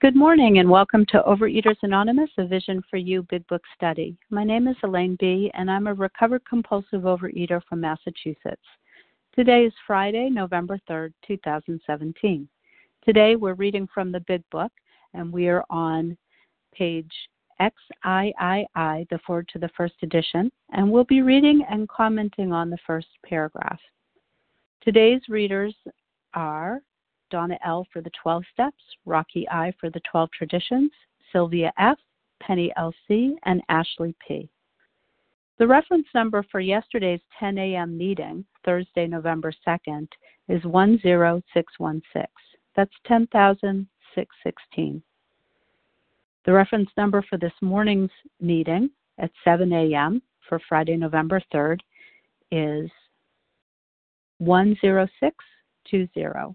Good morning and welcome to Overeaters Anonymous, a Vision for You Big Book study. My name is Elaine B., and I'm a recovered compulsive overeater from Massachusetts. Today is Friday, November 3rd, 2017. Today we're reading from the Big Book, and we are on page XIII, the foreword to the first edition, and we'll be reading and commenting on the first paragraph. Today's readers are Donna L. for the 12 steps, Rocky I. for the 12 traditions, Sylvia F., Penny L.C., and Ashley P. The reference number for yesterday's 10 a.m. meeting, Thursday, November 2nd, is 10616. That's 10,616. The reference number for this morning's meeting at 7 a.m. for Friday, November 3rd is 10620.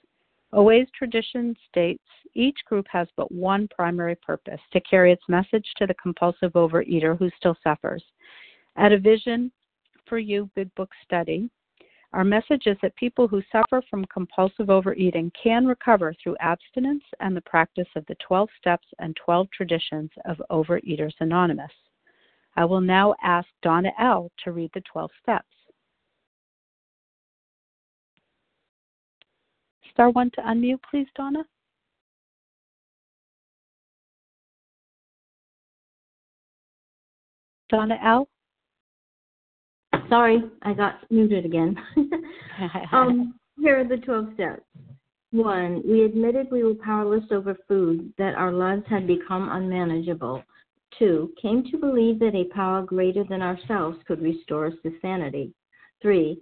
OA's tradition states each group has but one primary purpose to carry its message to the compulsive overeater who still suffers. At a Vision for You Big Book study, our message is that people who suffer from compulsive overeating can recover through abstinence and the practice of the 12 steps and 12 traditions of Overeaters Anonymous. I will now ask Donna L. to read the 12 steps. Star one to unmute, please, Donna. Donna L. Sorry, I got muted again. um, here are the 12 steps. One, we admitted we were powerless over food, that our lives had become unmanageable. Two, came to believe that a power greater than ourselves could restore us to sanity. Three,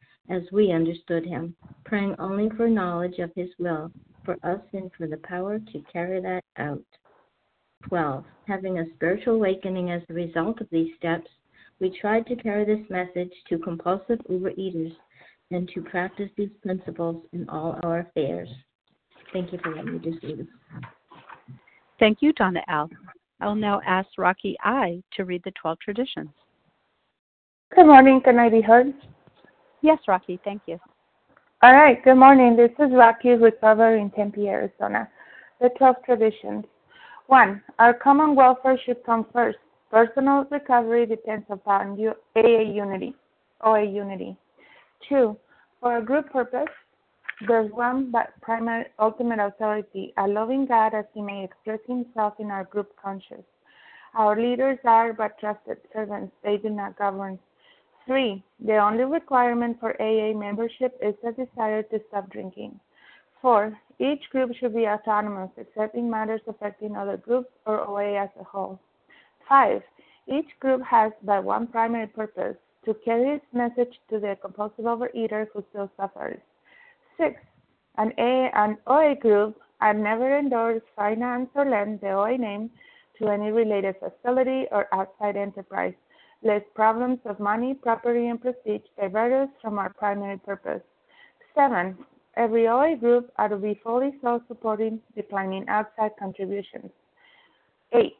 as we understood Him, praying only for knowledge of His will for us and for the power to carry that out. 12. Having a spiritual awakening as a result of these steps, we tried to carry this message to compulsive overeaters and to practice these principles in all our affairs. Thank you for letting me do this. Thank you, Donna L. I'll now ask Rocky I to read the 12 traditions. Good morning. Can I be heard? Yes, Rocky. Thank you. All right, good morning. This is Rocky Recover in Tempe, Arizona. The 12 traditions. One, our common welfare should come first. Personal recovery depends upon AA unity, OA unity. Two, for a group purpose, there's one but primary ultimate authority, a loving God as he may express himself in our group conscience. Our leaders are but trusted servants, they do not govern. Three, the only requirement for AA membership is the desire to stop drinking. Four, each group should be autonomous except in matters affecting other groups or OA as a whole. Five, each group has but one primary purpose to carry its message to the compulsive overeater who still suffers. Six, an, AA, and OA group I never endorse, finance, or lend the OA name to any related facility or outside enterprise, lest problems of money, property, and prestige divert us from our primary purpose. 7. Every OA group ought to be fully self supporting, declining outside contributions. 8.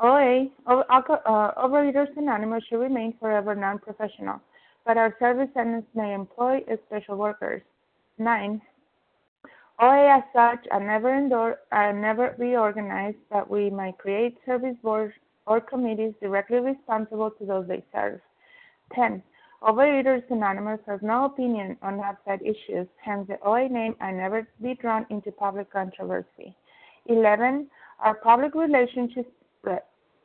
OA, uh, Overeaters Anonymous should remain forever non professional, but our service centers may employ special workers. 9. OA as such are never, are never reorganized, but we might create service boards or committees directly responsible to those they serve. 10. Overeaters Anonymous has no opinion on outside issues, hence the OA name I never be drawn into public controversy. 11. Our public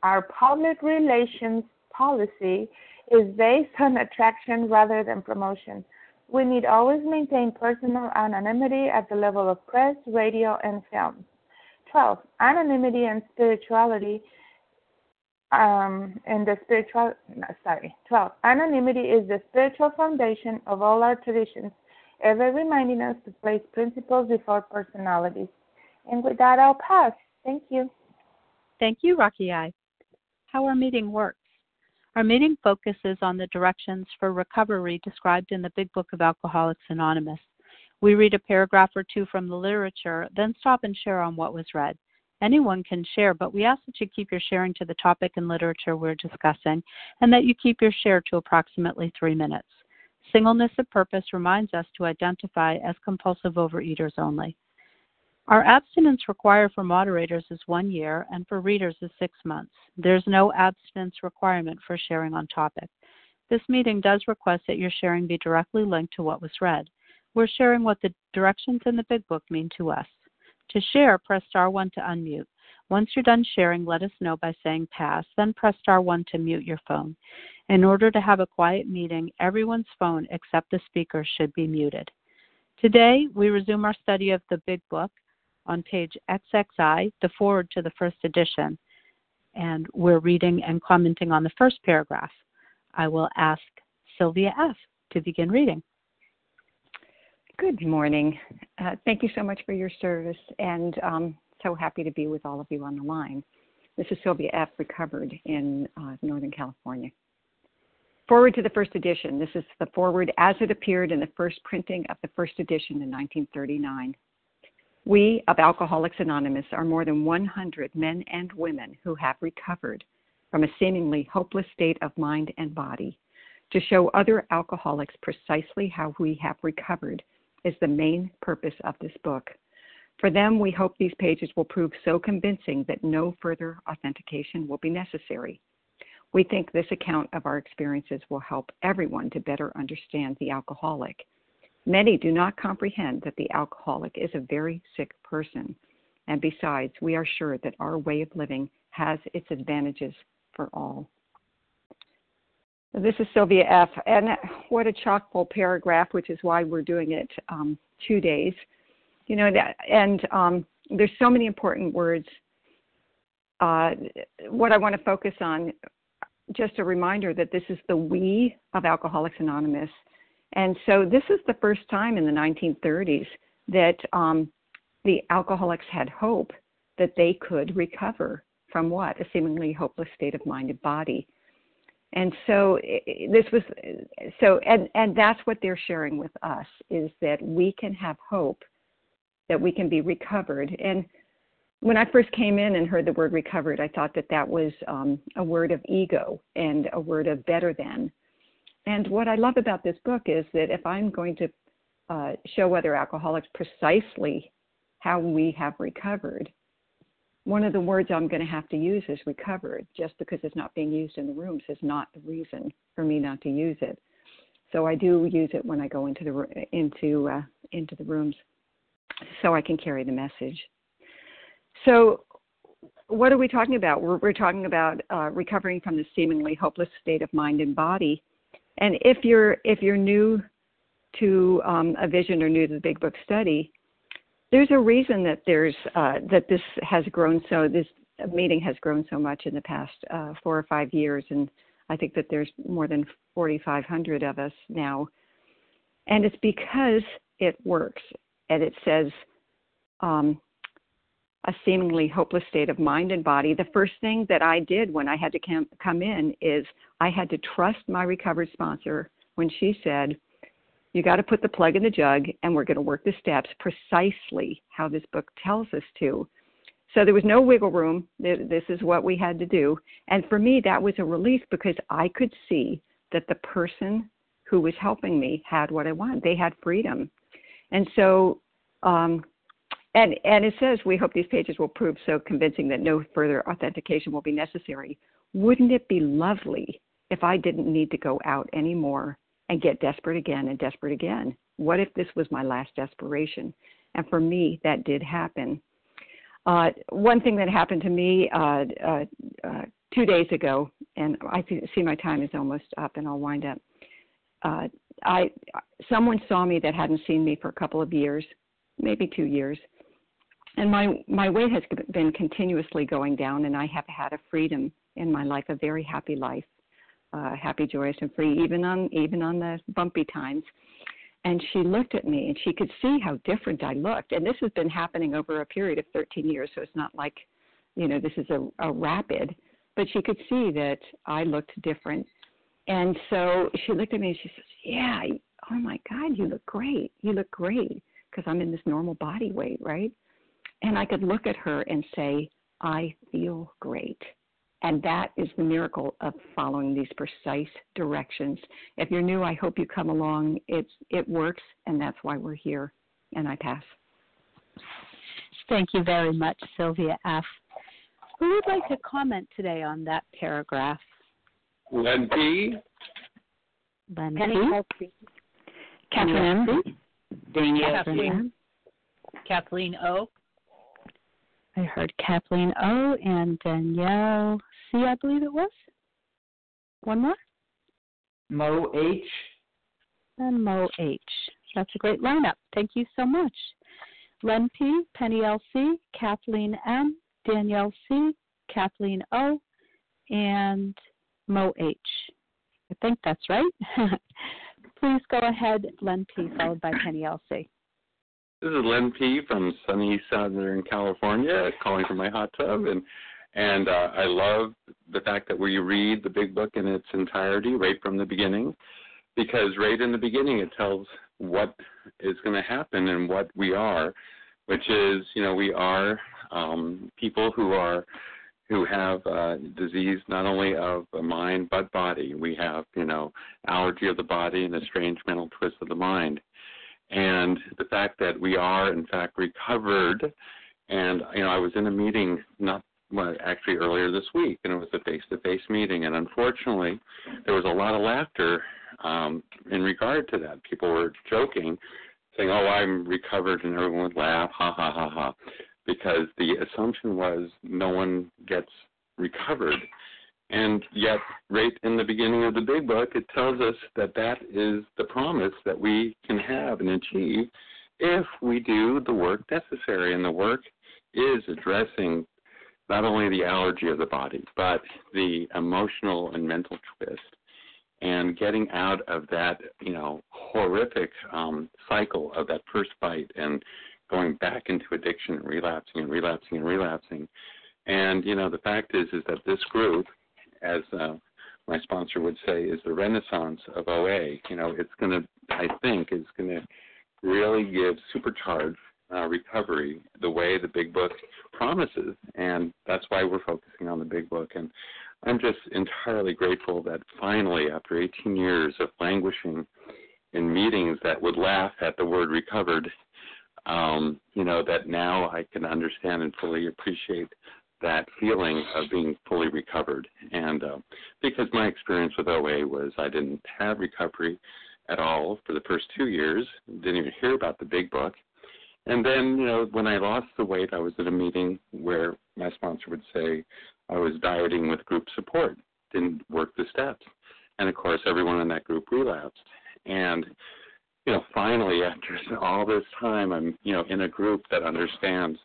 our public relations policy is based on attraction rather than promotion. We need always maintain personal anonymity at the level of press, radio, and film. 12. Anonymity and spirituality um, and the spiritual, sorry, 12. Anonymity is the spiritual foundation of all our traditions, ever reminding us to place principles before personalities. And with that, I'll pass. Thank you. Thank you, Rocky I. How our meeting works. Our meeting focuses on the directions for recovery described in the Big Book of Alcoholics Anonymous. We read a paragraph or two from the literature, then stop and share on what was read. Anyone can share, but we ask that you keep your sharing to the topic and literature we're discussing, and that you keep your share to approximately three minutes. Singleness of purpose reminds us to identify as compulsive overeaters only. Our abstinence required for moderators is one year, and for readers is six months. There's no abstinence requirement for sharing on topic. This meeting does request that your sharing be directly linked to what was read. We're sharing what the directions in the Big Book mean to us. To share, press star 1 to unmute. Once you're done sharing, let us know by saying pass, then press star 1 to mute your phone. In order to have a quiet meeting, everyone's phone except the speaker should be muted. Today, we resume our study of the Big Book on page XXI, the foreword to the first edition, and we're reading and commenting on the first paragraph. I will ask Sylvia F. to begin reading. Good morning. Uh, thank you so much for your service, and um, so happy to be with all of you on the line. This is Sylvia F., recovered in uh, Northern California. Foreword to the first edition. This is the foreword as it appeared in the first printing of the first edition in 1939. We of Alcoholics Anonymous are more than 100 men and women who have recovered from a seemingly hopeless state of mind and body. To show other alcoholics precisely how we have recovered is the main purpose of this book. For them, we hope these pages will prove so convincing that no further authentication will be necessary. We think this account of our experiences will help everyone to better understand the alcoholic. Many do not comprehend that the alcoholic is a very sick person, and besides, we are sure that our way of living has its advantages for all. This is Sylvia F. And what a chock full paragraph, which is why we're doing it um, two days. You know, that, and um, there's so many important words. Uh, what I want to focus on, just a reminder that this is the we of Alcoholics Anonymous. And so this is the first time in the 1930s that um, the alcoholics had hope that they could recover from what? A seemingly hopeless state of mind and body. And so this was so and and that's what they're sharing with us is that we can have hope that we can be recovered. And when I first came in and heard the word recovered, I thought that that was um, a word of ego and a word of better than. And what I love about this book is that if I'm going to uh, show other alcoholics precisely how we have recovered, one of the words I'm going to have to use is recovered. Just because it's not being used in the rooms is not the reason for me not to use it. So I do use it when I go into the into uh, into the rooms, so I can carry the message. So, what are we talking about? We're, we're talking about uh, recovering from the seemingly hopeless state of mind and body. And if you're if you're new to um, a vision or new to the Big Book study, there's a reason that there's uh, that this has grown so this meeting has grown so much in the past uh, four or five years, and I think that there's more than 4,500 of us now, and it's because it works, and it says um, a seemingly hopeless state of mind and body, the first thing that I did when I had to come, come in is I had to trust my recovered sponsor when she said, You got to put the plug in the jug, and we're going to work the steps precisely how this book tells us to. So there was no wiggle room. This is what we had to do. And for me, that was a relief because I could see that the person who was helping me had what I wanted. They had freedom. And so, um, and, and it says, we hope these pages will prove so convincing that no further authentication will be necessary. Wouldn't it be lovely if I didn't need to go out anymore and get desperate again and desperate again? What if this was my last desperation? And for me, that did happen. Uh, one thing that happened to me uh, uh, uh two days ago, and I see my time is almost up, and I'll wind up. Uh, I someone saw me that hadn't seen me for a couple of years, maybe two years, and my my weight has been continuously going down, and I have had a freedom in my life, a very happy life, uh, happy, joyous, and free, even on even on the bumpy times. And she looked at me, and she could see how different I looked. And this has been happening over a period of 13 years, so it's not like, you know, this is a, a rapid. But she could see that I looked different, and so she looked at me and she says, "Yeah, oh my God, you look great. You look great." Because I'm in this normal body weight, right? And I could look at her and say, I feel great. And that is the miracle of following these precise directions. If you're new, I hope you come along. It's it works, and that's why we're here. And I pass. Thank you very much, Sylvia F. Who would like to comment today on that paragraph? Len P. Len P. Catherine M. Danielle Kathleen. Kathleen O. I heard Kathleen O and Danielle C, I believe it was. One more? Mo H. And Mo H. That's a great lineup. Thank you so much. Len P, Penny L C, Kathleen M, Danielle C, Kathleen O, and Mo H. I think that's right. Please go ahead, Len P, followed by Penny L C. This is Len P from sunny Southern California, calling from my hot tub, and and uh, I love the fact that we read the big book in its entirety right from the beginning, because right in the beginning it tells what is going to happen and what we are, which is you know we are um, people who are who have uh, disease not only of mind but body. We have you know allergy of the body and a strange mental twist of the mind and the fact that we are in fact recovered. And you know, I was in a meeting not well, actually earlier this week, and it was a face-to-face meeting, and unfortunately, there was a lot of laughter um, in regard to that. People were joking, saying, "Oh, I'm recovered," and everyone would laugh, ha ha ha ha, because the assumption was no one gets recovered. And yet, right in the beginning of the big book, it tells us that that is the promise that we can have and achieve if we do the work necessary. And the work is addressing not only the allergy of the body, but the emotional and mental twist and getting out of that, you know, horrific um, cycle of that first bite and going back into addiction and relapsing and relapsing and relapsing. And you know, the fact is, is that this group as uh, my sponsor would say, is the renaissance of OA. You know, it's going to, I think, is going to really give supercharged uh, recovery the way the Big Book promises, and that's why we're focusing on the Big Book. And I'm just entirely grateful that finally, after 18 years of languishing in meetings that would laugh at the word recovered, um, you know, that now I can understand and fully appreciate that feeling of being fully recovered. And uh, because my experience with OA was I didn't have recovery at all for the first two years, didn't even hear about the big book. And then, you know, when I lost the weight, I was at a meeting where my sponsor would say I was dieting with group support, didn't work the steps. And of course, everyone in that group relapsed. And, you know, finally, after all this time, I'm, you know, in a group that understands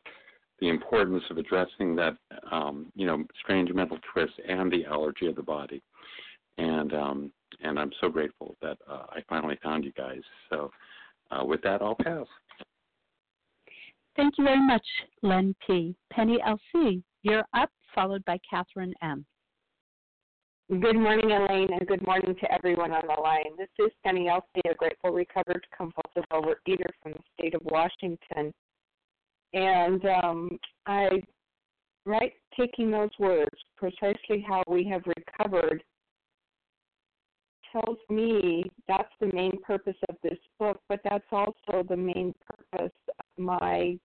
the importance of addressing that um, you know strange mental twist and the allergy of the body. And um, and I'm so grateful that uh, I finally found you guys. So uh, with that, I'll pass. Thank you very much, Len P. Penny LC, you're up, followed by Catherine M. Good morning, Elaine, and good morning to everyone on the line. This is Penny LC, a grateful recovered compulsive overeater from the state of Washington. And um, I write taking those words, precisely how we have recovered, tells me that's the main purpose of this book, but that's also the main purpose of my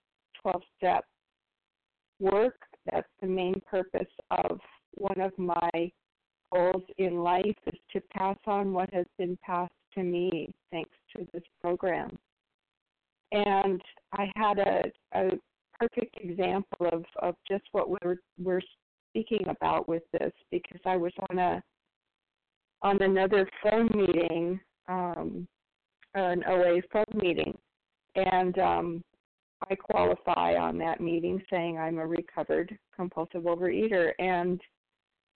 12 step work. That's the main purpose of one of my goals in life is to pass on what has been passed to me thanks to this program. And I had a, a perfect example of, of just what we're we're speaking about with this because I was on a on another phone meeting, um, an OA phone meeting, and um, I qualify on that meeting saying I'm a recovered compulsive overeater. And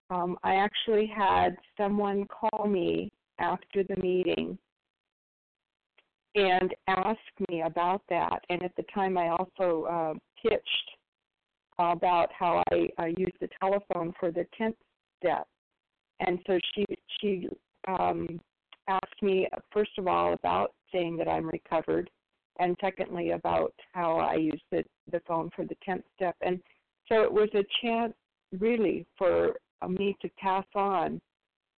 um, I actually had someone call me after the meeting and ask me about that. And at the time, I also uh, pitched about how I, I use the telephone for the 10th step. And so she she um, asked me first of all about saying that I'm recovered, and secondly about how I use the the phone for the 10th step. And so it was a chance really for me to pass on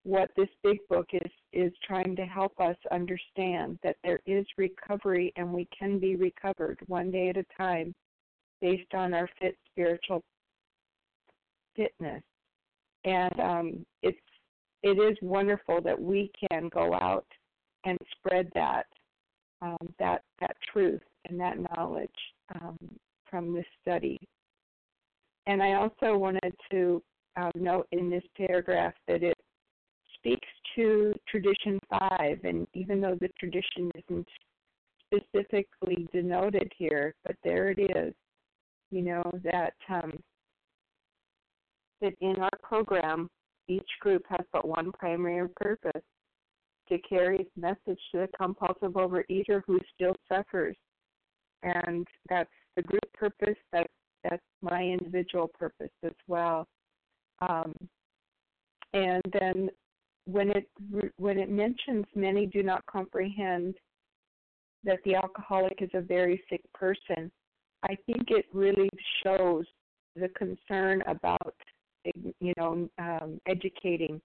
what this big book is is trying to help us understand that there is recovery and we can be recovered one day at a time based on our fit spiritual fitness and um, it's it is wonderful that we can go out and spread that um, that that truth and that knowledge um, from this study. And I also wanted to um, note in this paragraph that it speaks to tradition five, and even though the tradition isn't specifically denoted here, but there it is, you know, that um, that in our program, each group has but one primary purpose to carry its message to the compulsive overeater who still suffers. And that's the group purpose, that's, that's my individual purpose as well. Um, and then when it when it mentions many do not comprehend that the alcoholic is a very sick person, I think it really shows the concern about you know um, educating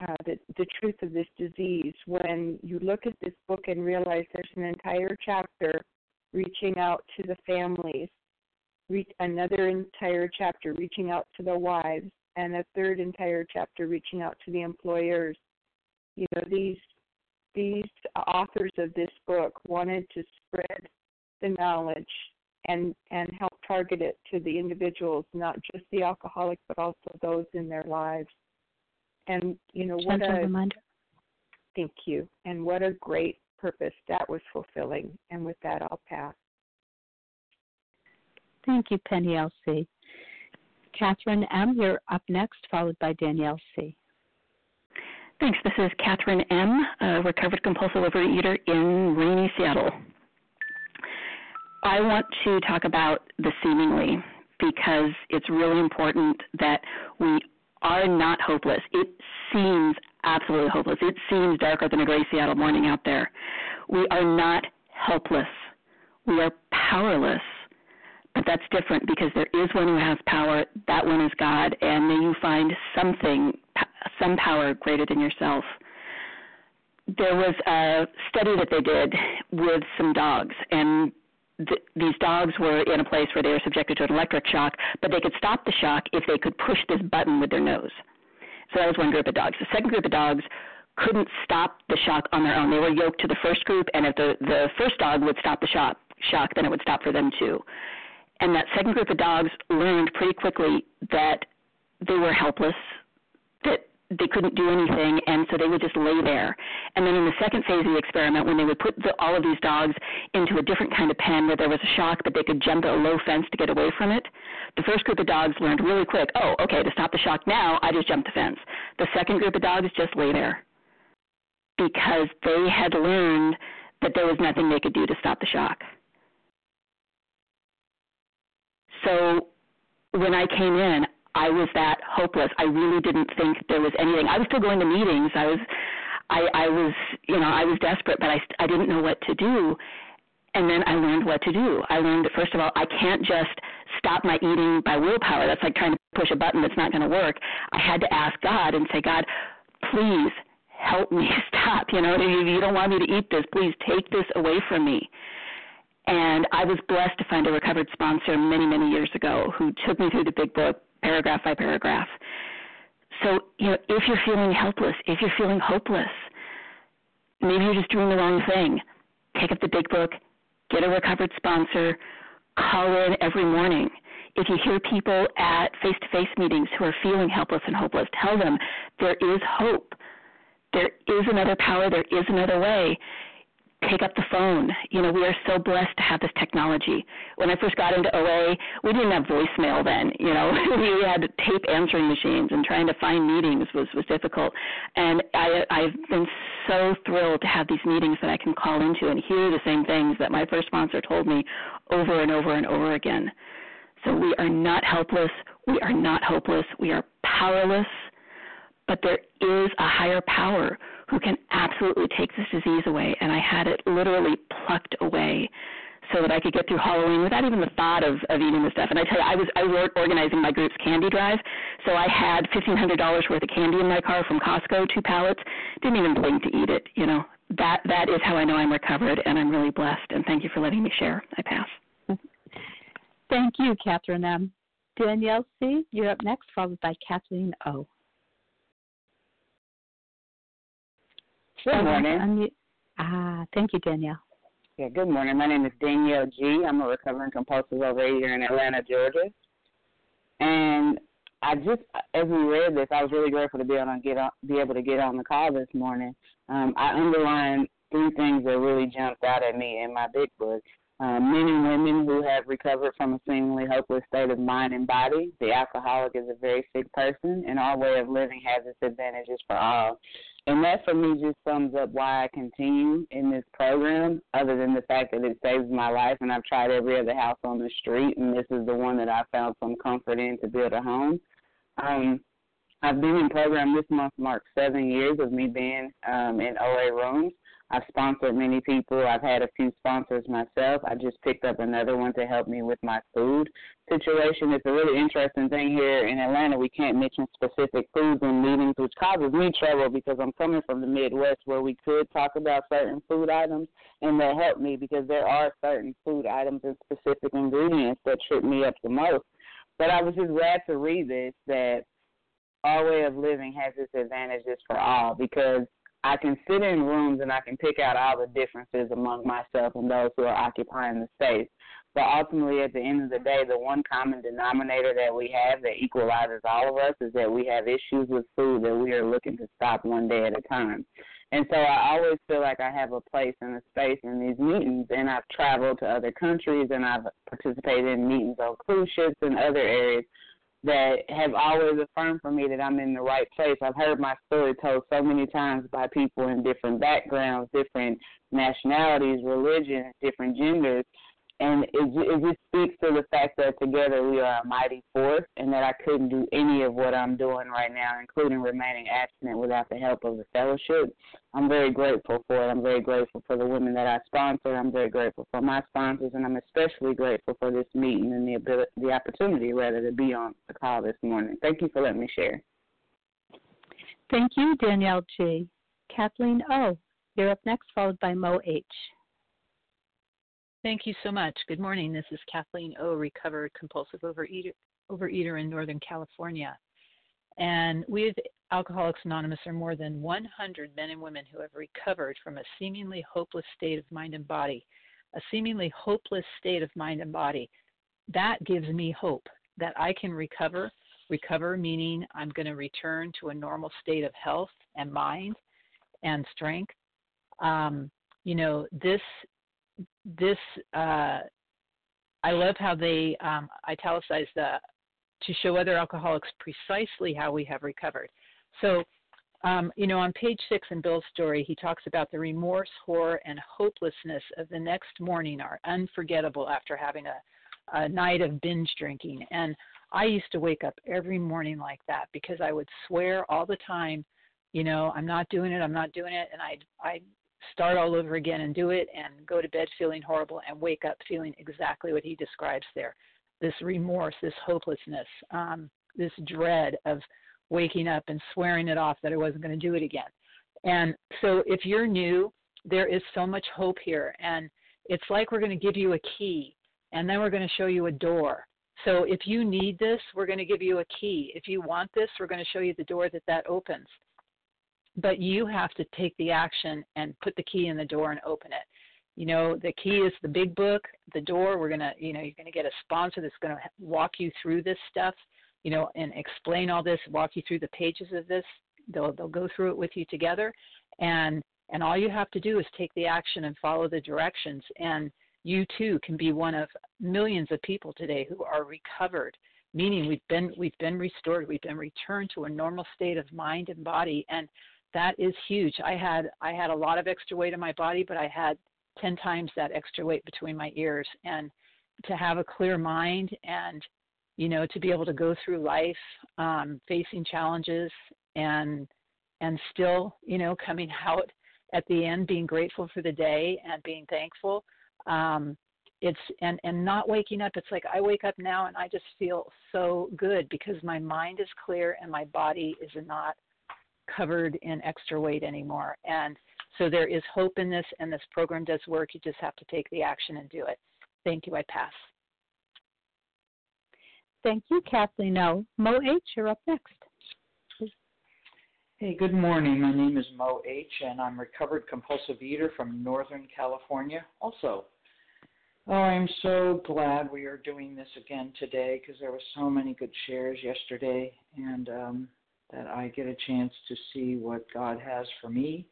uh, the the truth of this disease. When you look at this book and realize there's an entire chapter reaching out to the families reach another entire chapter reaching out to the wives, and a third entire chapter reaching out to the employers. You know, these these authors of this book wanted to spread the knowledge and and help target it to the individuals, not just the alcoholic, but also those in their lives. And you know what a reminder. Thank you. And what a great purpose that was fulfilling. And with that, I'll pass. Thank you, Penny L.C. Catherine M., you're up next, followed by Danielle C. Thanks. This is Catherine M., a recovered compulsive overeater in rainy Seattle. I want to talk about the seemingly because it's really important that we are not hopeless. It seems absolutely hopeless. It seems darker than a gray Seattle morning out there. We are not helpless. We are powerless but that's different because there is one who has power. That one is God, and may you find something, some power greater than yourself. There was a study that they did with some dogs, and th- these dogs were in a place where they were subjected to an electric shock, but they could stop the shock if they could push this button with their nose. So that was one group of dogs. The second group of dogs couldn't stop the shock on their own. They were yoked to the first group, and if the the first dog would stop the shock, shock, then it would stop for them too. And that second group of dogs learned pretty quickly that they were helpless, that they couldn't do anything, and so they would just lay there. And then in the second phase of the experiment, when they would put the, all of these dogs into a different kind of pen where there was a shock, but they could jump a low fence to get away from it, the first group of dogs learned really quick, oh, okay, to stop the shock now, I just jump the fence. The second group of dogs just lay there because they had learned that there was nothing they could do to stop the shock. So when I came in, I was that hopeless. I really didn't think there was anything. I was still going to meetings. I was, I, I was, you know, I was desperate, but I, I didn't know what to do. And then I learned what to do. I learned that first of all, I can't just stop my eating by willpower. That's like trying to push a button that's not going to work. I had to ask God and say, God, please help me stop. You know, if you don't want me to eat this, please take this away from me. And I was blessed to find a recovered sponsor many, many years ago who took me through the big book, paragraph by paragraph. So, you know, if you're feeling helpless, if you're feeling hopeless, maybe you're just doing the wrong thing. Take up the big book, get a recovered sponsor, call in every morning. If you hear people at face to face meetings who are feeling helpless and hopeless, tell them there is hope. There is another power, there is another way take up the phone. You know, we are so blessed to have this technology. When I first got into OA, we didn't have voicemail then. You know, we had tape answering machines, and trying to find meetings was was difficult. And I I've been so thrilled to have these meetings that I can call into and hear the same things that my first sponsor told me over and over and over again. So we are not helpless. We are not hopeless. We are powerless. But there is a higher power who can absolutely take this disease away. And I had it literally plucked away so that I could get through Halloween without even the thought of, of eating the stuff. And I tell you, I was I was organizing my group's candy drive, so I had fifteen hundred dollars worth of candy in my car from Costco, two pallets. Didn't even blink to eat it. You know that that is how I know I'm recovered, and I'm really blessed. And thank you for letting me share. I pass. Thank you, Catherine M. Danielle C. You're up next, followed by Kathleen O. Good morning. Ah, thank you, Danielle. Yeah, good morning. My name is Danielle G. I'm a recovering compulsive overeater in Atlanta, Georgia. And I just, as we read this, I was really grateful to be able to get on, be able to get on the call this morning. Um, I underlined three things that really jumped out at me in my big book. Um, men and women who have recovered from a seemingly hopeless state of mind and body. The alcoholic is a very sick person, and our way of living has its advantages for all. And that for me just sums up why I continue in this program, other than the fact that it saves my life. And I've tried every other house on the street, and this is the one that I found some comfort in to build a home. Um, I've been in program this month marks seven years of me being um, in OA rooms. I've sponsored many people. I've had a few sponsors myself. I just picked up another one to help me with my food situation. It's a really interesting thing here in Atlanta. We can't mention specific foods in meetings, which causes me trouble because I'm coming from the Midwest where we could talk about certain food items, and that helped me because there are certain food items and specific ingredients that trip me up the most. But I was just glad to read this that our way of living has its advantages for all because I can sit in rooms and I can pick out all the differences among myself and those who are occupying the space. But ultimately, at the end of the day, the one common denominator that we have that equalizes all of us is that we have issues with food that we are looking to stop one day at a time. And so I always feel like I have a place and a space in these meetings. And I've traveled to other countries and I've participated in meetings on cruise ships and other areas that have always affirmed for me that I'm in the right place. I've heard my story told so many times by people in different backgrounds, different nationalities, religions, different genders, and it, it just speaks to the fact that together we are a mighty force, and that I couldn't do any of what I'm doing right now, including remaining abstinent, without the help of the fellowship. I'm very grateful for it. I'm very grateful for the women that I sponsor. I'm very grateful for my sponsors, and I'm especially grateful for this meeting and the ability, the opportunity, rather, to be on the call this morning. Thank you for letting me share. Thank you, Danielle G. Kathleen O. You're up next, followed by Mo H. Thank you so much. Good morning. This is Kathleen O, recovered compulsive overeater, overeater in Northern California. And at Alcoholics Anonymous are more than 100 men and women who have recovered from a seemingly hopeless state of mind and body. A seemingly hopeless state of mind and body. That gives me hope that I can recover. Recover meaning I'm going to return to a normal state of health and mind and strength. Um, you know, this this uh, I love how they um, italicize the to show other alcoholics precisely how we have recovered. So, um, you know, on page six in Bill's story, he talks about the remorse, horror, and hopelessness of the next morning are unforgettable after having a, a night of binge drinking. And I used to wake up every morning like that because I would swear all the time, you know, I'm not doing it, I'm not doing it, and I'd I'd start all over again and do it and go to bed feeling horrible and wake up feeling exactly what he describes there. This remorse, this hopelessness, um, this dread of waking up and swearing it off that I wasn't going to do it again. And so if you're new, there is so much hope here. And it's like we're going to give you a key and then we're going to show you a door. So if you need this, we're going to give you a key. If you want this, we're going to show you the door that that opens. But you have to take the action and put the key in the door and open it. You know, the key is the big book, the door. We're going to, you know, you're going to get a sponsor that's going to walk you through this stuff, you know, and explain all this, walk you through the pages of this. They'll they'll go through it with you together and and all you have to do is take the action and follow the directions and you too can be one of millions of people today who are recovered meaning we've been we've been restored we've been returned to a normal state of mind and body and that is huge. I had i had a lot of extra weight in my body but i had 10 times that extra weight between my ears. And to have a clear mind and you know to be able to go through life um facing challenges and and still you know coming out at the end being grateful for the day and being thankful um it's and and not waking up it's like i wake up now and i just feel so good because my mind is clear and my body is not covered in extra weight anymore. And so there is hope in this and this program does work. You just have to take the action and do it. Thank you. I pass. Thank you kathleen o. Mo h you're up next. Hey, good morning. My name is Mo H, and I'm recovered compulsive eater from Northern California. Also, oh, I'm so glad we are doing this again today because there were so many good shares yesterday, and um, that I get a chance to see what God has for me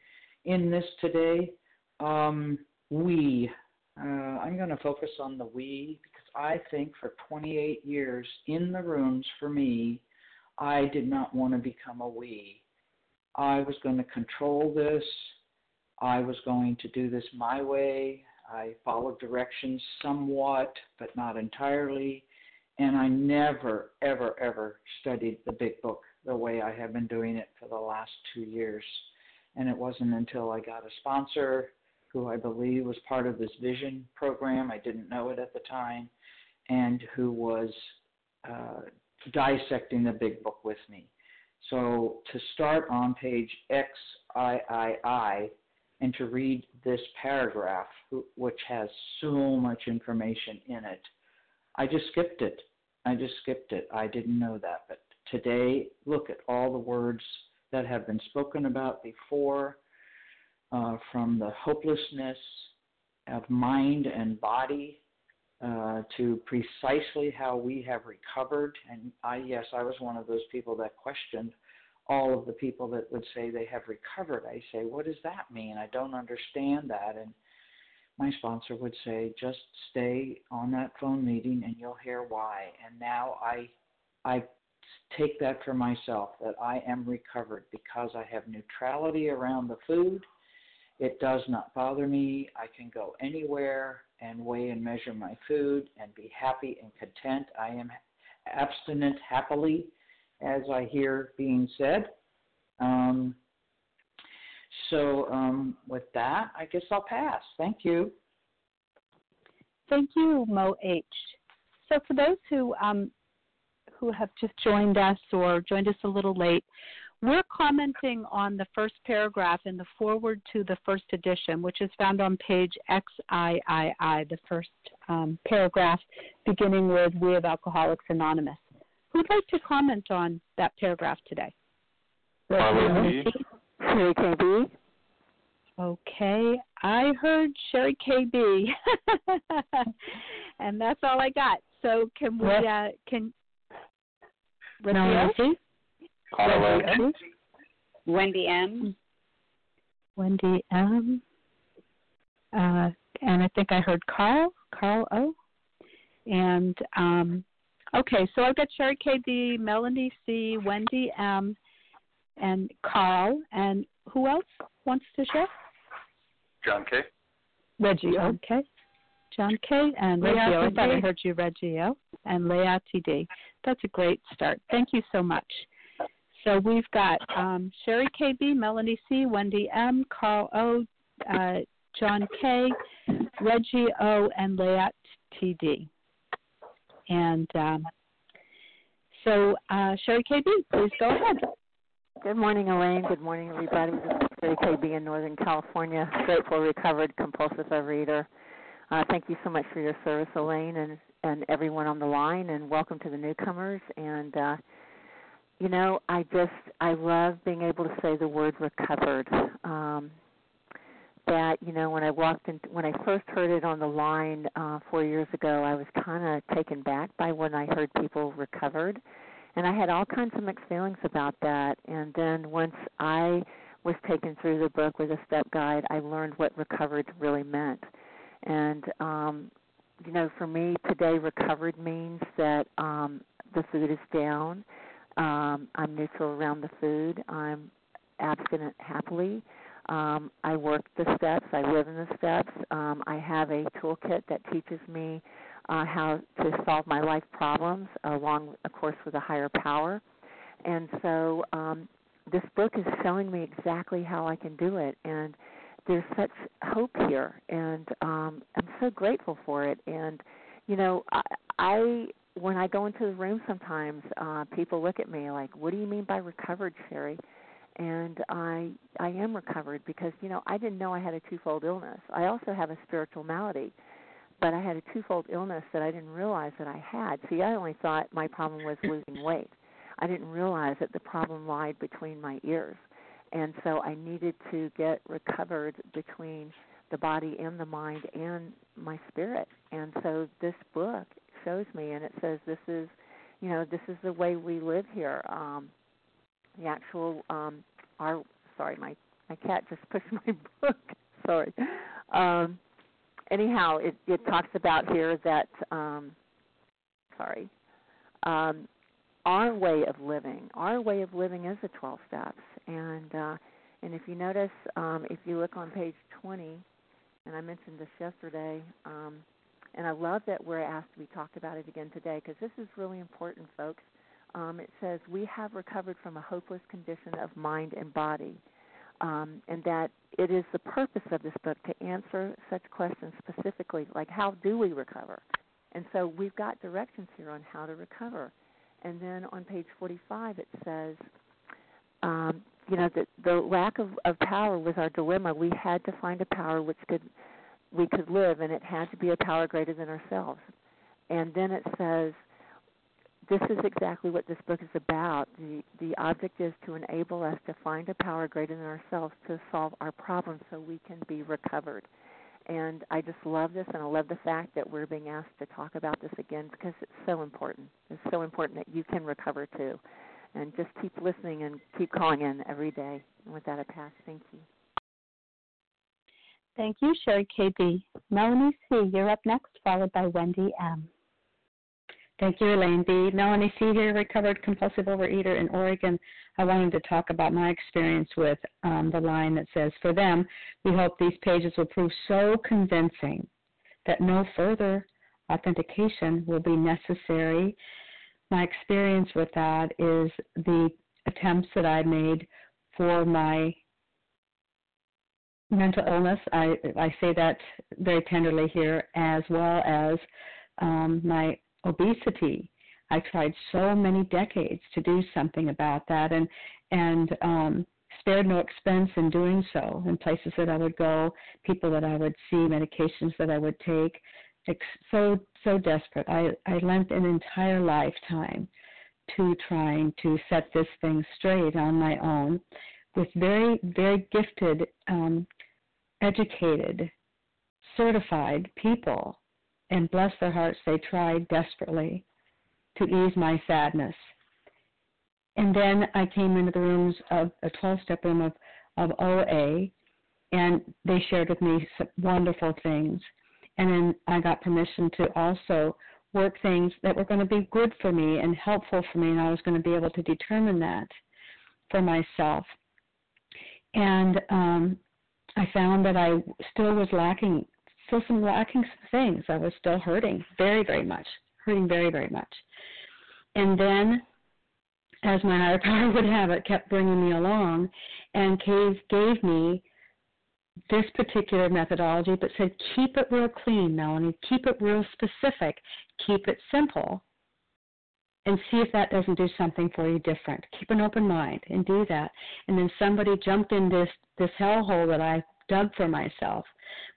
in this today. Um, we, uh, I'm going to focus on the we because I think for 28 years in the rooms for me, I did not want to become a we. I was going to control this. I was going to do this my way. I followed directions somewhat, but not entirely. And I never, ever, ever studied the big book the way I have been doing it for the last two years. And it wasn't until I got a sponsor who I believe was part of this vision program, I didn't know it at the time, and who was uh, dissecting the big book with me. So to start on page XIII and to read this paragraph, which has so much information in it, I just skipped it. I just skipped it. I didn't know that. But today, look at all the words that have been spoken about before uh, from the hopelessness of mind and body uh, to precisely how we have recovered. And I, yes, I was one of those people that questioned all of the people that would say they have recovered. I say, what does that mean? I don't understand that. And my sponsor would say, just stay on that phone meeting and you'll hear why. And now I, I take that for myself that I am recovered because I have neutrality around the food. It does not bother me. I can go anywhere and weigh and measure my food and be happy and content. I am abstinent happily, as I hear being said. Um, so, um, with that, I guess I'll pass. Thank you. Thank you, Mo H. So, for those who um, who have just joined us or joined us a little late, we're commenting on the first paragraph in the foreword to the first edition, which is found on page XIII, the first um, paragraph beginning with We of Alcoholics Anonymous. Who'd like to comment on that paragraph today? Sherry KB. Okay, I heard Sherry KB, and that's all I got. So can we? Uh, can Nancy? Carla. Wendy M. Wendy M. Uh, and I think I heard Carl, Carl O. And um, okay, so I've got Sherry KD, Melanie C, Wendy M, and Carl. And who else wants to share? John K. Reggie. Okay. John K. and Reggio. I thought I heard you, Reggio, and Leah TD. That's a great start. Thank you so much. So we've got um, Sherry KB, Melanie C, Wendy M, Carl O, uh, John K, Reggie O, and Leah TD. And um, so, uh, Sherry KB, please go ahead. Good morning, Elaine. Good morning, everybody. This is Sherry KB in Northern California. Grateful, recovered, compulsive overeater. Uh, thank you so much for your service, Elaine, and and everyone on the line, and welcome to the newcomers. And uh, you know, I just I love being able to say the word recovered. Um, that you know, when I walked in, when I first heard it on the line uh, four years ago, I was kind of taken back by when I heard people recovered, and I had all kinds of mixed feelings about that. And then once I was taken through the book with a step guide, I learned what recovered really meant. And um, you know, for me today, recovered means that um, the food is down um, I'm neutral around the food. I'm abstinent happily. Um, I work the steps. I live in the steps. Um, I have a toolkit that teaches me uh, how to solve my life problems, along, of course, with a higher power. And so um, this book is showing me exactly how I can do it. And there's such hope here, and um, I'm so grateful for it. And you know, I, I when I go into the room sometimes uh people look at me like, "What do you mean by recovered, Sherry?" And I I am recovered because you know I didn't know I had a twofold illness. I also have a spiritual malady, but I had a twofold illness that I didn't realize that I had. See, I only thought my problem was losing weight. I didn't realize that the problem lied between my ears, and so I needed to get recovered between the body and the mind and my spirit. And so this book shows me, and it says this is, you know, this is the way we live here. Um, the actual, um, our sorry, my my cat just pushed my book. sorry. Um, anyhow, it it talks about here that, um, sorry, um, our way of living. Our way of living is the 12 steps, and uh, and if you notice, um, if you look on page 20, and I mentioned this yesterday. Um, and I love that we're asked be talked about it again today because this is really important, folks. Um, it says, We have recovered from a hopeless condition of mind and body. Um, and that it is the purpose of this book to answer such questions specifically, like how do we recover? And so we've got directions here on how to recover. And then on page 45 it says, um, you know, that the lack of, of power was our dilemma. We had to find a power which could we could live, and it had to be a power greater than ourselves. And then it says, this is exactly what this book is about. The the object is to enable us to find a power greater than ourselves to solve our problems so we can be recovered. And I just love this and I love the fact that we're being asked to talk about this again because it's so important. It's so important that you can recover too. And just keep listening and keep calling in every day. And with that I pass. Thank you. Thank you, Sherry KB. Melanie C., you're up next, followed by Wendy M. Thank you, Elaine B. Melanie C. here, recovered compulsive overeater in Oregon. I wanted to talk about my experience with um, the line that says, For them, we hope these pages will prove so convincing that no further authentication will be necessary. My experience with that is the attempts that I made for my mental illness. I I say that very tenderly here, as well as um, my obesity. I tried so many decades to do something about that, and and um, spared no expense in doing so. In places that I would go, people that I would see, medications that I would take. So so desperate. I I lent an entire lifetime to trying to set this thing straight on my own with very, very gifted um, educated, certified people, and bless their hearts, they tried desperately to ease my sadness. And then I came into the rooms of a 12 step room of, of OA, and they shared with me wonderful things. And then I got permission to also work things that were going to be good for me and helpful for me, and I was going to be able to determine that for myself. And um, I found that I still was lacking still some lacking things. I was still hurting very, very much, hurting very, very much. And then, as my higher power would have it, kept bringing me along and gave, gave me this particular methodology, but said, keep it real clean, Melanie. Keep it real specific. Keep it simple. And see if that doesn't do something for you different. Keep an open mind and do that. And then somebody jumped in this this hellhole that I dug for myself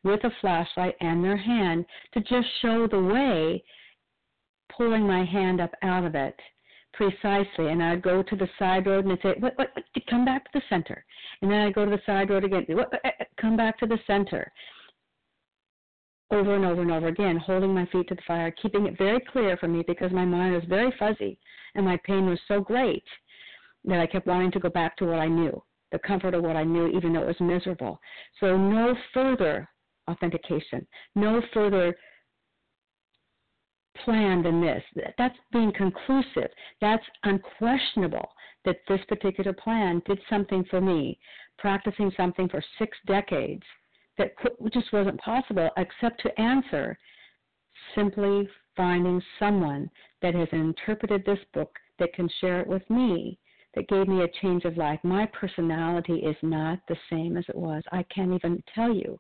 with a flashlight and their hand to just show the way, pulling my hand up out of it precisely. And I'd go to the side road and I'd say, what, what, what, come back to the center. And then I'd go to the side road again, what, come back to the center. Over and over and over again, holding my feet to the fire, keeping it very clear for me because my mind was very fuzzy and my pain was so great that I kept wanting to go back to what I knew, the comfort of what I knew, even though it was miserable. So, no further authentication, no further plan than this. That's being conclusive. That's unquestionable that this particular plan did something for me, practicing something for six decades that just wasn't possible except to answer simply finding someone that has interpreted this book that can share it with me that gave me a change of life. My personality is not the same as it was. I can't even tell you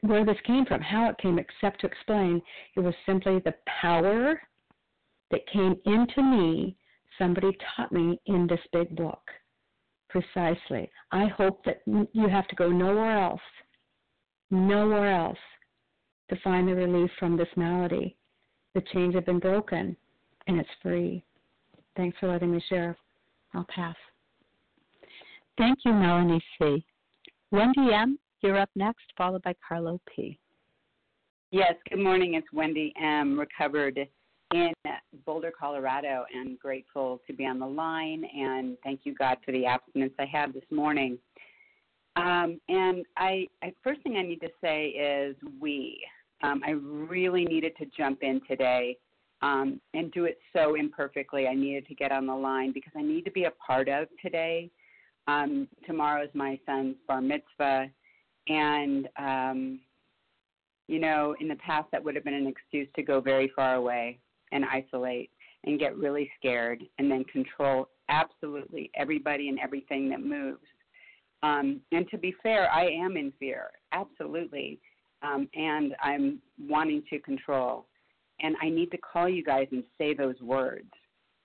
where this came from, how it came, except to explain it was simply the power that came into me. Somebody taught me in this big book. Precisely. I hope that you have to go nowhere else, nowhere else to find the relief from this malady. The chains have been broken and it's free. Thanks for letting me share. I'll pass. Thank you, Melanie C. Wendy M., you're up next, followed by Carlo P. Yes, good morning. It's Wendy M., recovered in Boulder, Colorado, and grateful to be on the line. And thank you, God, for the abstinence I have this morning. Um, and I, I, first thing I need to say is we. Um, I really needed to jump in today um, and do it so imperfectly. I needed to get on the line because I need to be a part of today. Um, tomorrow is my son's bar mitzvah, and um, you know, in the past that would have been an excuse to go very far away and isolate and get really scared and then control absolutely everybody and everything that moves. Um, and to be fair, I am in fear, absolutely. Um, and I'm wanting to control. And I need to call you guys and say those words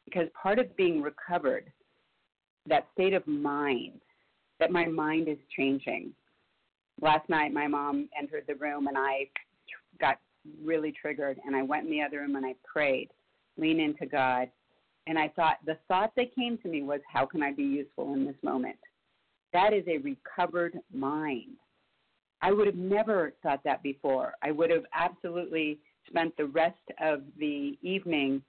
because part of being recovered, that state of mind, that my mind is changing. Last night, my mom entered the room and I got really triggered and I went in the other room and I prayed, lean into God. And I thought, the thought that came to me was, how can I be useful in this moment? That is a recovered mind. I would have never thought that before. I would have absolutely spent the rest of the evening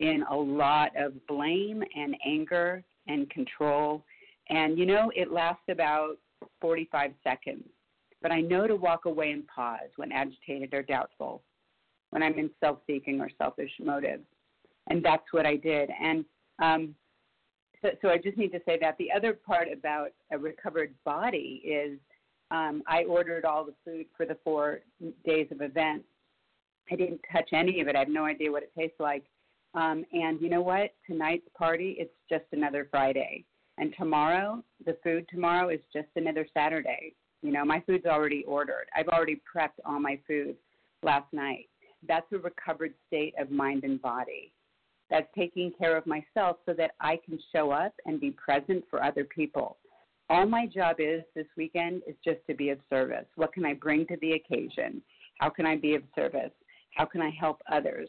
in a lot of blame and anger and control. And you know, it lasts about 45 seconds. But I know to walk away and pause when agitated or doubtful, when I'm in self seeking or selfish motives. And that's what I did. And um, so, so I just need to say that. The other part about a recovered body is um, I ordered all the food for the four days of events I didn't touch any of it. I have no idea what it tastes like. Um, and you know what? Tonight's party, it's just another Friday. And tomorrow, the food tomorrow is just another Saturday. You know, my food's already ordered. I've already prepped all my food last night. That's a recovered state of mind and body. That's taking care of myself so that I can show up and be present for other people. All my job is this weekend is just to be of service. What can I bring to the occasion? How can I be of service? How can I help others?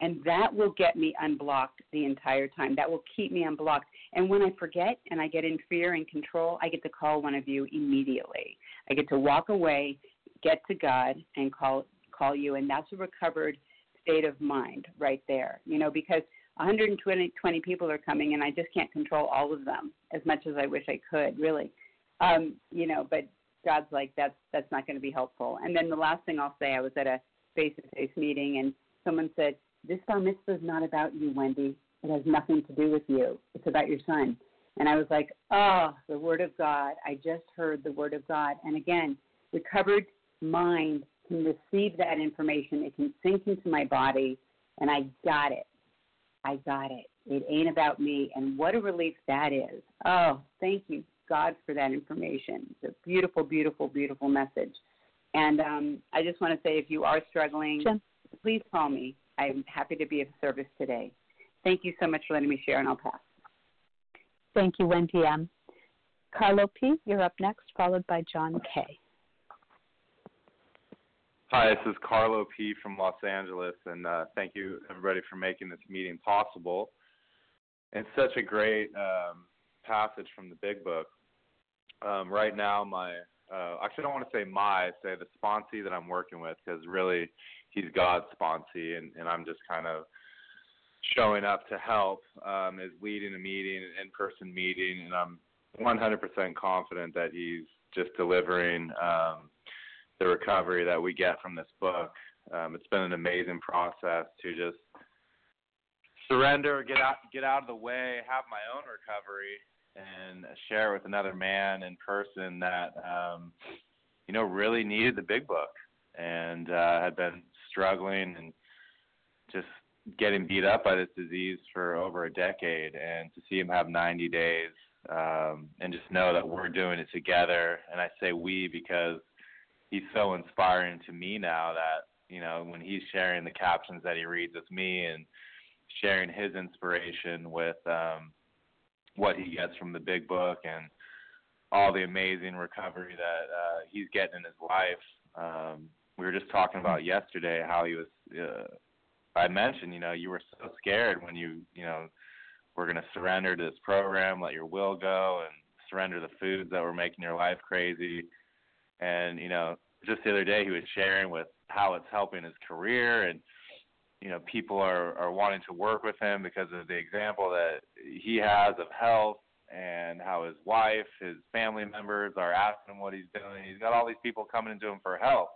And that will get me unblocked the entire time. That will keep me unblocked. And when I forget and I get in fear and control, I get to call one of you immediately. I get to walk away, get to God, and call call you. And that's a recovered state of mind right there. You know, because 120 20 people are coming, and I just can't control all of them as much as I wish I could, really. Um, you know, but God's like that's that's not going to be helpful. And then the last thing I'll say, I was at a face-to-face meeting, and someone said, "This bar mitzvah is not about you, Wendy. It has nothing to do with you. It's about your son." And I was like, "Oh, the word of God! I just heard the word of God." And again, recovered mind can receive that information. It can sink into my body, and I got it. I got it. It ain't about me. And what a relief that is. Oh, thank you, God, for that information. It's a beautiful, beautiful, beautiful message. And um, I just want to say if you are struggling, please call me. I'm happy to be of service today. Thank you so much for letting me share, and I'll pass. Thank you, Wendy M. Carlo P., you're up next, followed by John K. Hi, this is Carlo P. from Los Angeles, and uh, thank you everybody for making this meeting possible. It's such a great um, passage from the Big Book. Um, right now, my uh, actually, I don't want to say my, say the sponsee that I'm working with, because really, he's God's sponsee, and, and I'm just kind of showing up to help. Um, is leading a meeting, an in-person meeting, and I'm 100% confident that he's just delivering um, the recovery that we get from this book. Um, it's been an amazing process to just surrender, get out, get out of the way, have my own recovery, and share with another man in person that um, you know really needed the big book and uh, had been struggling and just getting beat up by this disease for over a decade, and to see him have 90 days um, and just know that we're doing it together. And I say we because he's so inspiring to me now that you know when he's sharing the captions that he reads with me and sharing his inspiration with um, what he gets from the big book and all the amazing recovery that uh, he's getting in his life. Um, we were just talking about yesterday how he was. Uh, I mentioned, you know, you were so scared when you, you know, were going to surrender to this program, let your will go, and surrender the foods that were making your life crazy. And you know, just the other day he was sharing with how it's helping his career and you know people are are wanting to work with him because of the example that he has of health and how his wife, his family members are asking him what he's doing. He's got all these people coming to him for help,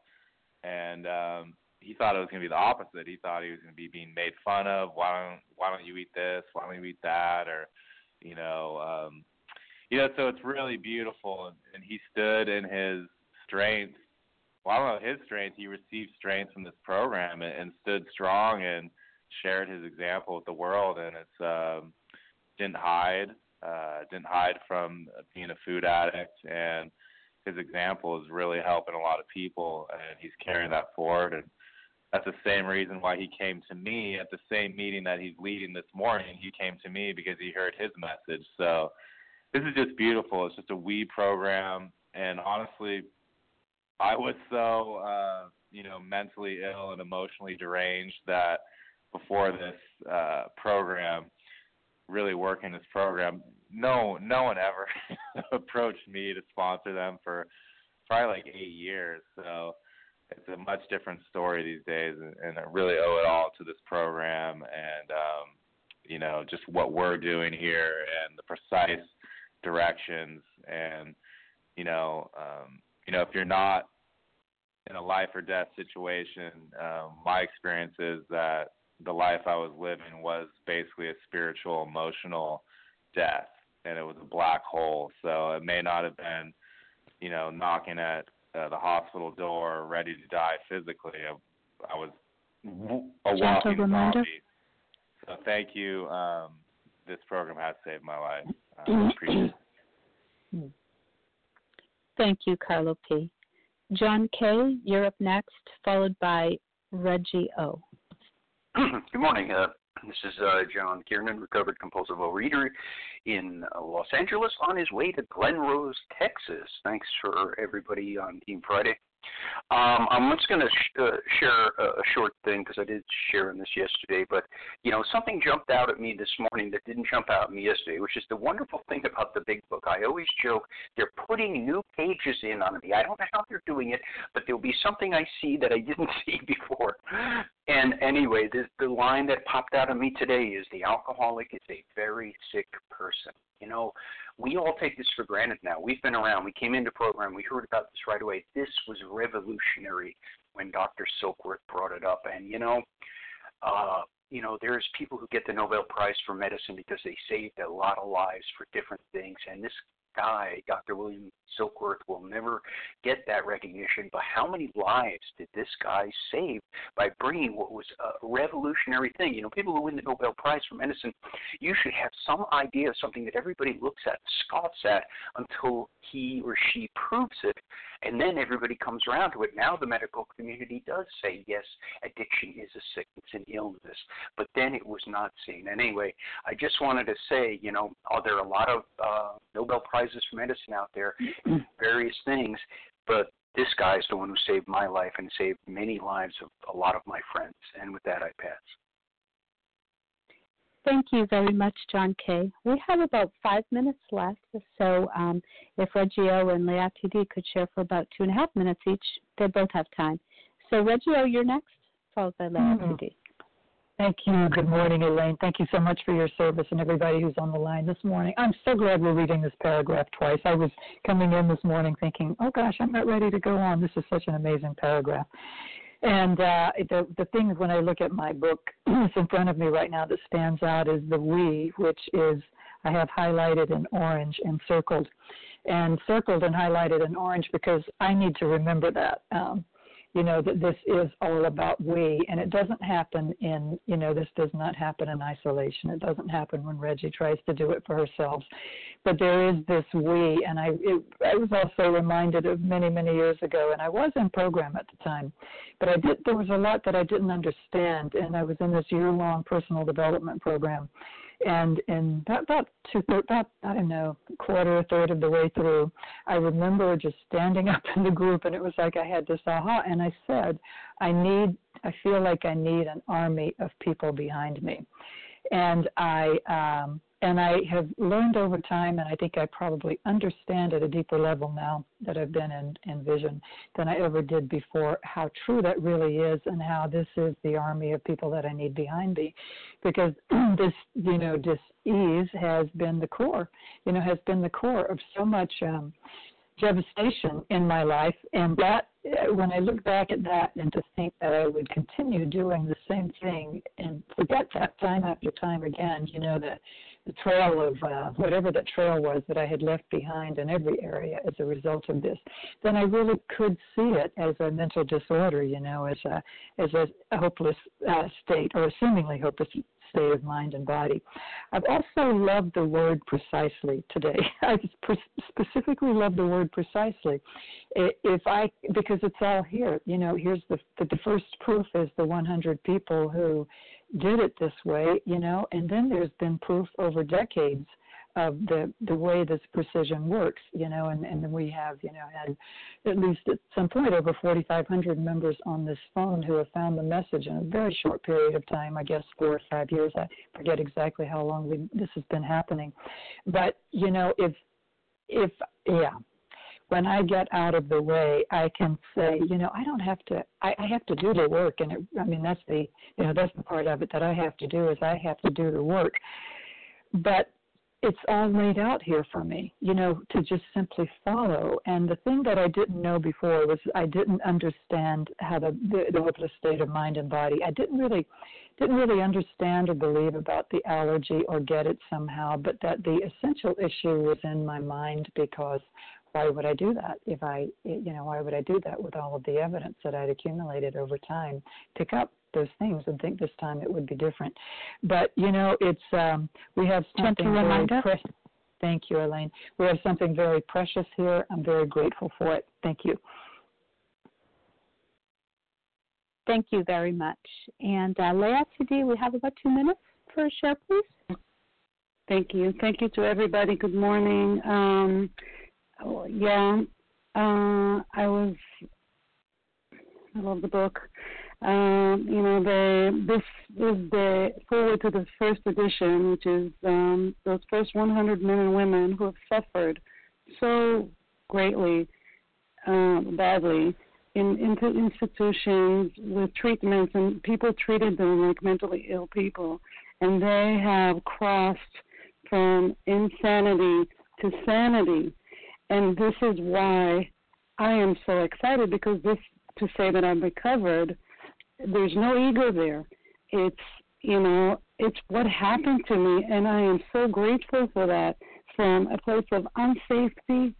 and um, he thought it was going to be the opposite. He thought he was going to be being made fun of. Why don't Why don't you eat this? Why don't you eat that? Or, you know, um, you know. So it's really beautiful, and, and he stood in his strength well, I don't know his strength. He received strength from this program and, and stood strong and shared his example with the world. And it's um, didn't hide, uh, didn't hide from being a food addict. And his example is really helping a lot of people, and he's carrying that forward. And that's the same reason why he came to me at the same meeting that he's leading this morning. He came to me because he heard his message. So this is just beautiful. It's just a we program, and honestly I was so uh, you know mentally ill and emotionally deranged that before this uh, program, really working this program, no no one ever approached me to sponsor them for probably like eight years. So it's a much different story these days, and, and I really owe it all to this program and um, you know just what we're doing here and the precise directions and you know um, you know, if you're not in a life or death situation, um, my experience is that the life I was living was basically a spiritual, emotional death, and it was a black hole. So it may not have been, you know, knocking at uh, the hospital door, ready to die physically. I, I was a walking zombie. So thank you. Um, this program has saved my life. I appreciate it. Thank you, Carlo P. John K., you're up next, followed by Reggie O. Good morning. Uh, this is uh, John Kiernan, recovered compulsive overeater in Los Angeles, on his way to Glen Rose, Texas. Thanks for everybody on Team Friday. Um, I'm just going to sh- uh, share a, a short thing because I did share in this yesterday, but you know something jumped out at me this morning that didn't jump out at me yesterday, which is the wonderful thing about the Big Book. I always joke they're putting new pages in on me. I don't know how they're doing it, but there'll be something I see that I didn't see before. And anyway, the, the line that popped out of me today is the alcoholic is a very sick person. You know, we all take this for granted now. We've been around. We came into program. We heard about this right away. This was revolutionary when Dr. Silkworth brought it up. And you know, uh, you know, there's people who get the Nobel Prize for medicine because they saved a lot of lives for different things. And this guy, Dr. William Silkworth, will never get that recognition. But how many lives did this guy save by bringing what was a revolutionary thing? You know, people who win the Nobel Prize for medicine usually have some idea of something that everybody looks at, scoffs at, until he or she proves it, and then everybody comes around to it. Now the medical community does say yes, addiction is a sickness and illness, but then it was not seen. And anyway, I just wanted to say, you know, there are there a lot of uh, Nobel prizes for medicine out there, various things, but this guy is the one who saved my life and saved many lives of a lot of my friends. And with that, I pass. Thank you very much, John K. We have about five minutes left, so um, if Reggie O and Leah TD could share for about two and a half minutes each, they both have time. So, Reggie O, you're next, followed by Leah mm-hmm. TD. Thank you. Good morning, Elaine. Thank you so much for your service and everybody who's on the line this morning. I'm so glad we're reading this paragraph twice. I was coming in this morning thinking, oh gosh, I'm not ready to go on. This is such an amazing paragraph. And uh, the the thing is, when I look at my book that's in front of me right now that stands out is the we, which is I have highlighted in orange and circled, and circled and highlighted in orange because I need to remember that. Um, you know that this is all about we and it doesn't happen in you know this does not happen in isolation. It doesn't happen when reggie tries to do it for herself. But there is this we and i it, i was also reminded of many many years ago and i was in program at the time but i did there was a lot that i didn't understand and i was in this year long personal development program and in that about two about I don't know quarter third of the way through, I remember just standing up in the group, and it was like I had this aha, and I said, I need, I feel like I need an army of people behind me, and I um, and I have learned over time, and I think I probably understand at a deeper level now that I've been in, in vision than I ever did before, how true that really is, and how this is the army of people that I need behind me, because this, you know, dis-ease has been the core, you know, has been the core of so much um, devastation in my life, and that when I look back at that and to think that I would continue doing the same thing and forget that time after time again, you know, that the trail of uh, whatever that trail was that I had left behind in every area as a result of this, then I really could see it as a mental disorder, you know, as a as a hopeless uh, state or a seemingly hopeless state of mind and body. I've also loved the word precisely today. I specifically love the word precisely. If I because it's all here, you know, here's the the, the first proof is the 100 people who did it this way, you know, and then there's been proof over decades of the the way this precision works, you know, and and we have, you know, had at least at some point over 4,500 members on this phone who have found the message in a very short period of time. I guess four or five years. I forget exactly how long we, this has been happening, but you know, if if yeah, when I get out of the way, I can say, you know, I don't have to. I, I have to do the work, and it, I mean that's the, you know, that's the part of it that I have to do is I have to do the work. But it's all laid out here for me, you know, to just simply follow. And the thing that I didn't know before was I didn't understand how the the, the hopeless state of mind and body. I didn't really didn't really understand or believe about the allergy or get it somehow, but that the essential issue was in my mind because why would I do that if I, you know, why would I do that with all of the evidence that I'd accumulated over time? Pick up those things and think this time it would be different. But you know, it's um, we have something very precious. Thank you, Elaine. We have something very precious here. I'm very grateful for it. Thank you. Thank you very much. And uh, Leah, today we have about two minutes for a share, please. Thank you. Thank you to everybody. Good morning. Um, oh, yeah, uh, I was. I love the book. Um, you know, the this is the foreword to the first edition, which is um, those first 100 men and women who have suffered so greatly, uh, badly in, in institutions with treatments, and people treated them like mentally ill people, and they have crossed from insanity to sanity, and this is why I am so excited because this to say that I'm recovered there's no ego there. It's you know it's what happened to me, and I am so grateful for that. from a place of unsafety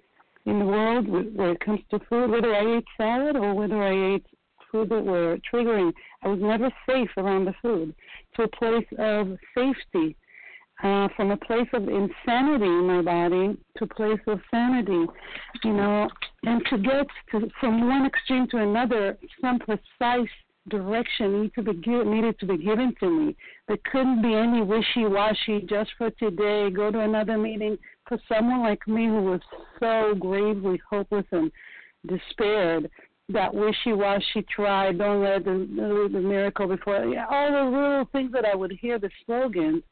in the world where it comes to food, whether I ate salad or whether I ate food that were triggering. I was never safe around the food. To a place of safety, uh, from a place of insanity in my body to a place of sanity, you know, and to get to, from one extreme to another, some precise direction needed to be given, needed to be given to me. There couldn't be any wishy-washy just for today. Go to another meeting for someone like me who was so gravely hopeless and despaired. That wishy-washy try, don't let the, the miracle before. All the little things that I would hear, the slogans,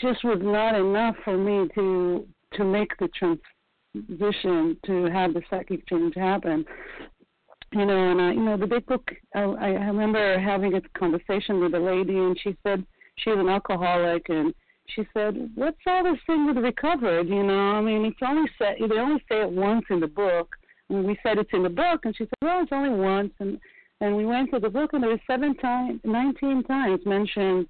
just was not enough for me to to make the transition to have the psychic change happen you know, and I, you know, the big book. I, I remember having a conversation with a lady, and she said she's an alcoholic, and she said, "What's all this thing with recovered?" You know, I mean, it's only said they only say it once in the book, and we said it's in the book, and she said, "Well, it's only once," and and we went to the book, and there was seven times, nineteen times mentioned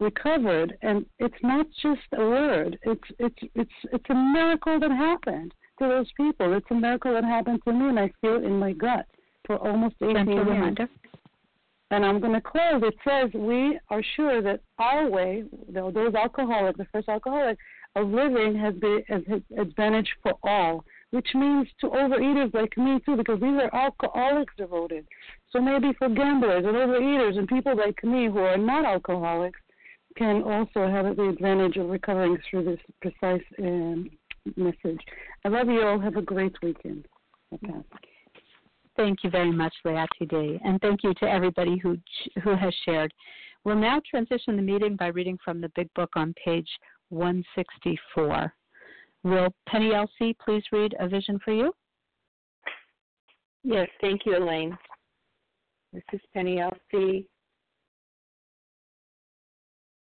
recovered, and it's not just a word. It's it's it's it's a miracle that happened to those people. It's a miracle that happened to me, and I feel it in my gut for almost 18 years. And I'm going to close. It says, We are sure that our way, though those alcoholics, the first alcoholic, of living has been has advantage for all, which means to overeaters like me too, because these are alcoholics devoted. So maybe for gamblers and overeaters and people like me who are not alcoholics can also have the advantage of recovering through this precise um, message. I love you all. Have a great weekend. Okay. Thank you very much, Leah TD. And thank you to everybody who, who has shared. We'll now transition the meeting by reading from the Big Book on page 164. Will Penny LC please read A Vision for You? Yes, thank you, Elaine. This is Penny LC,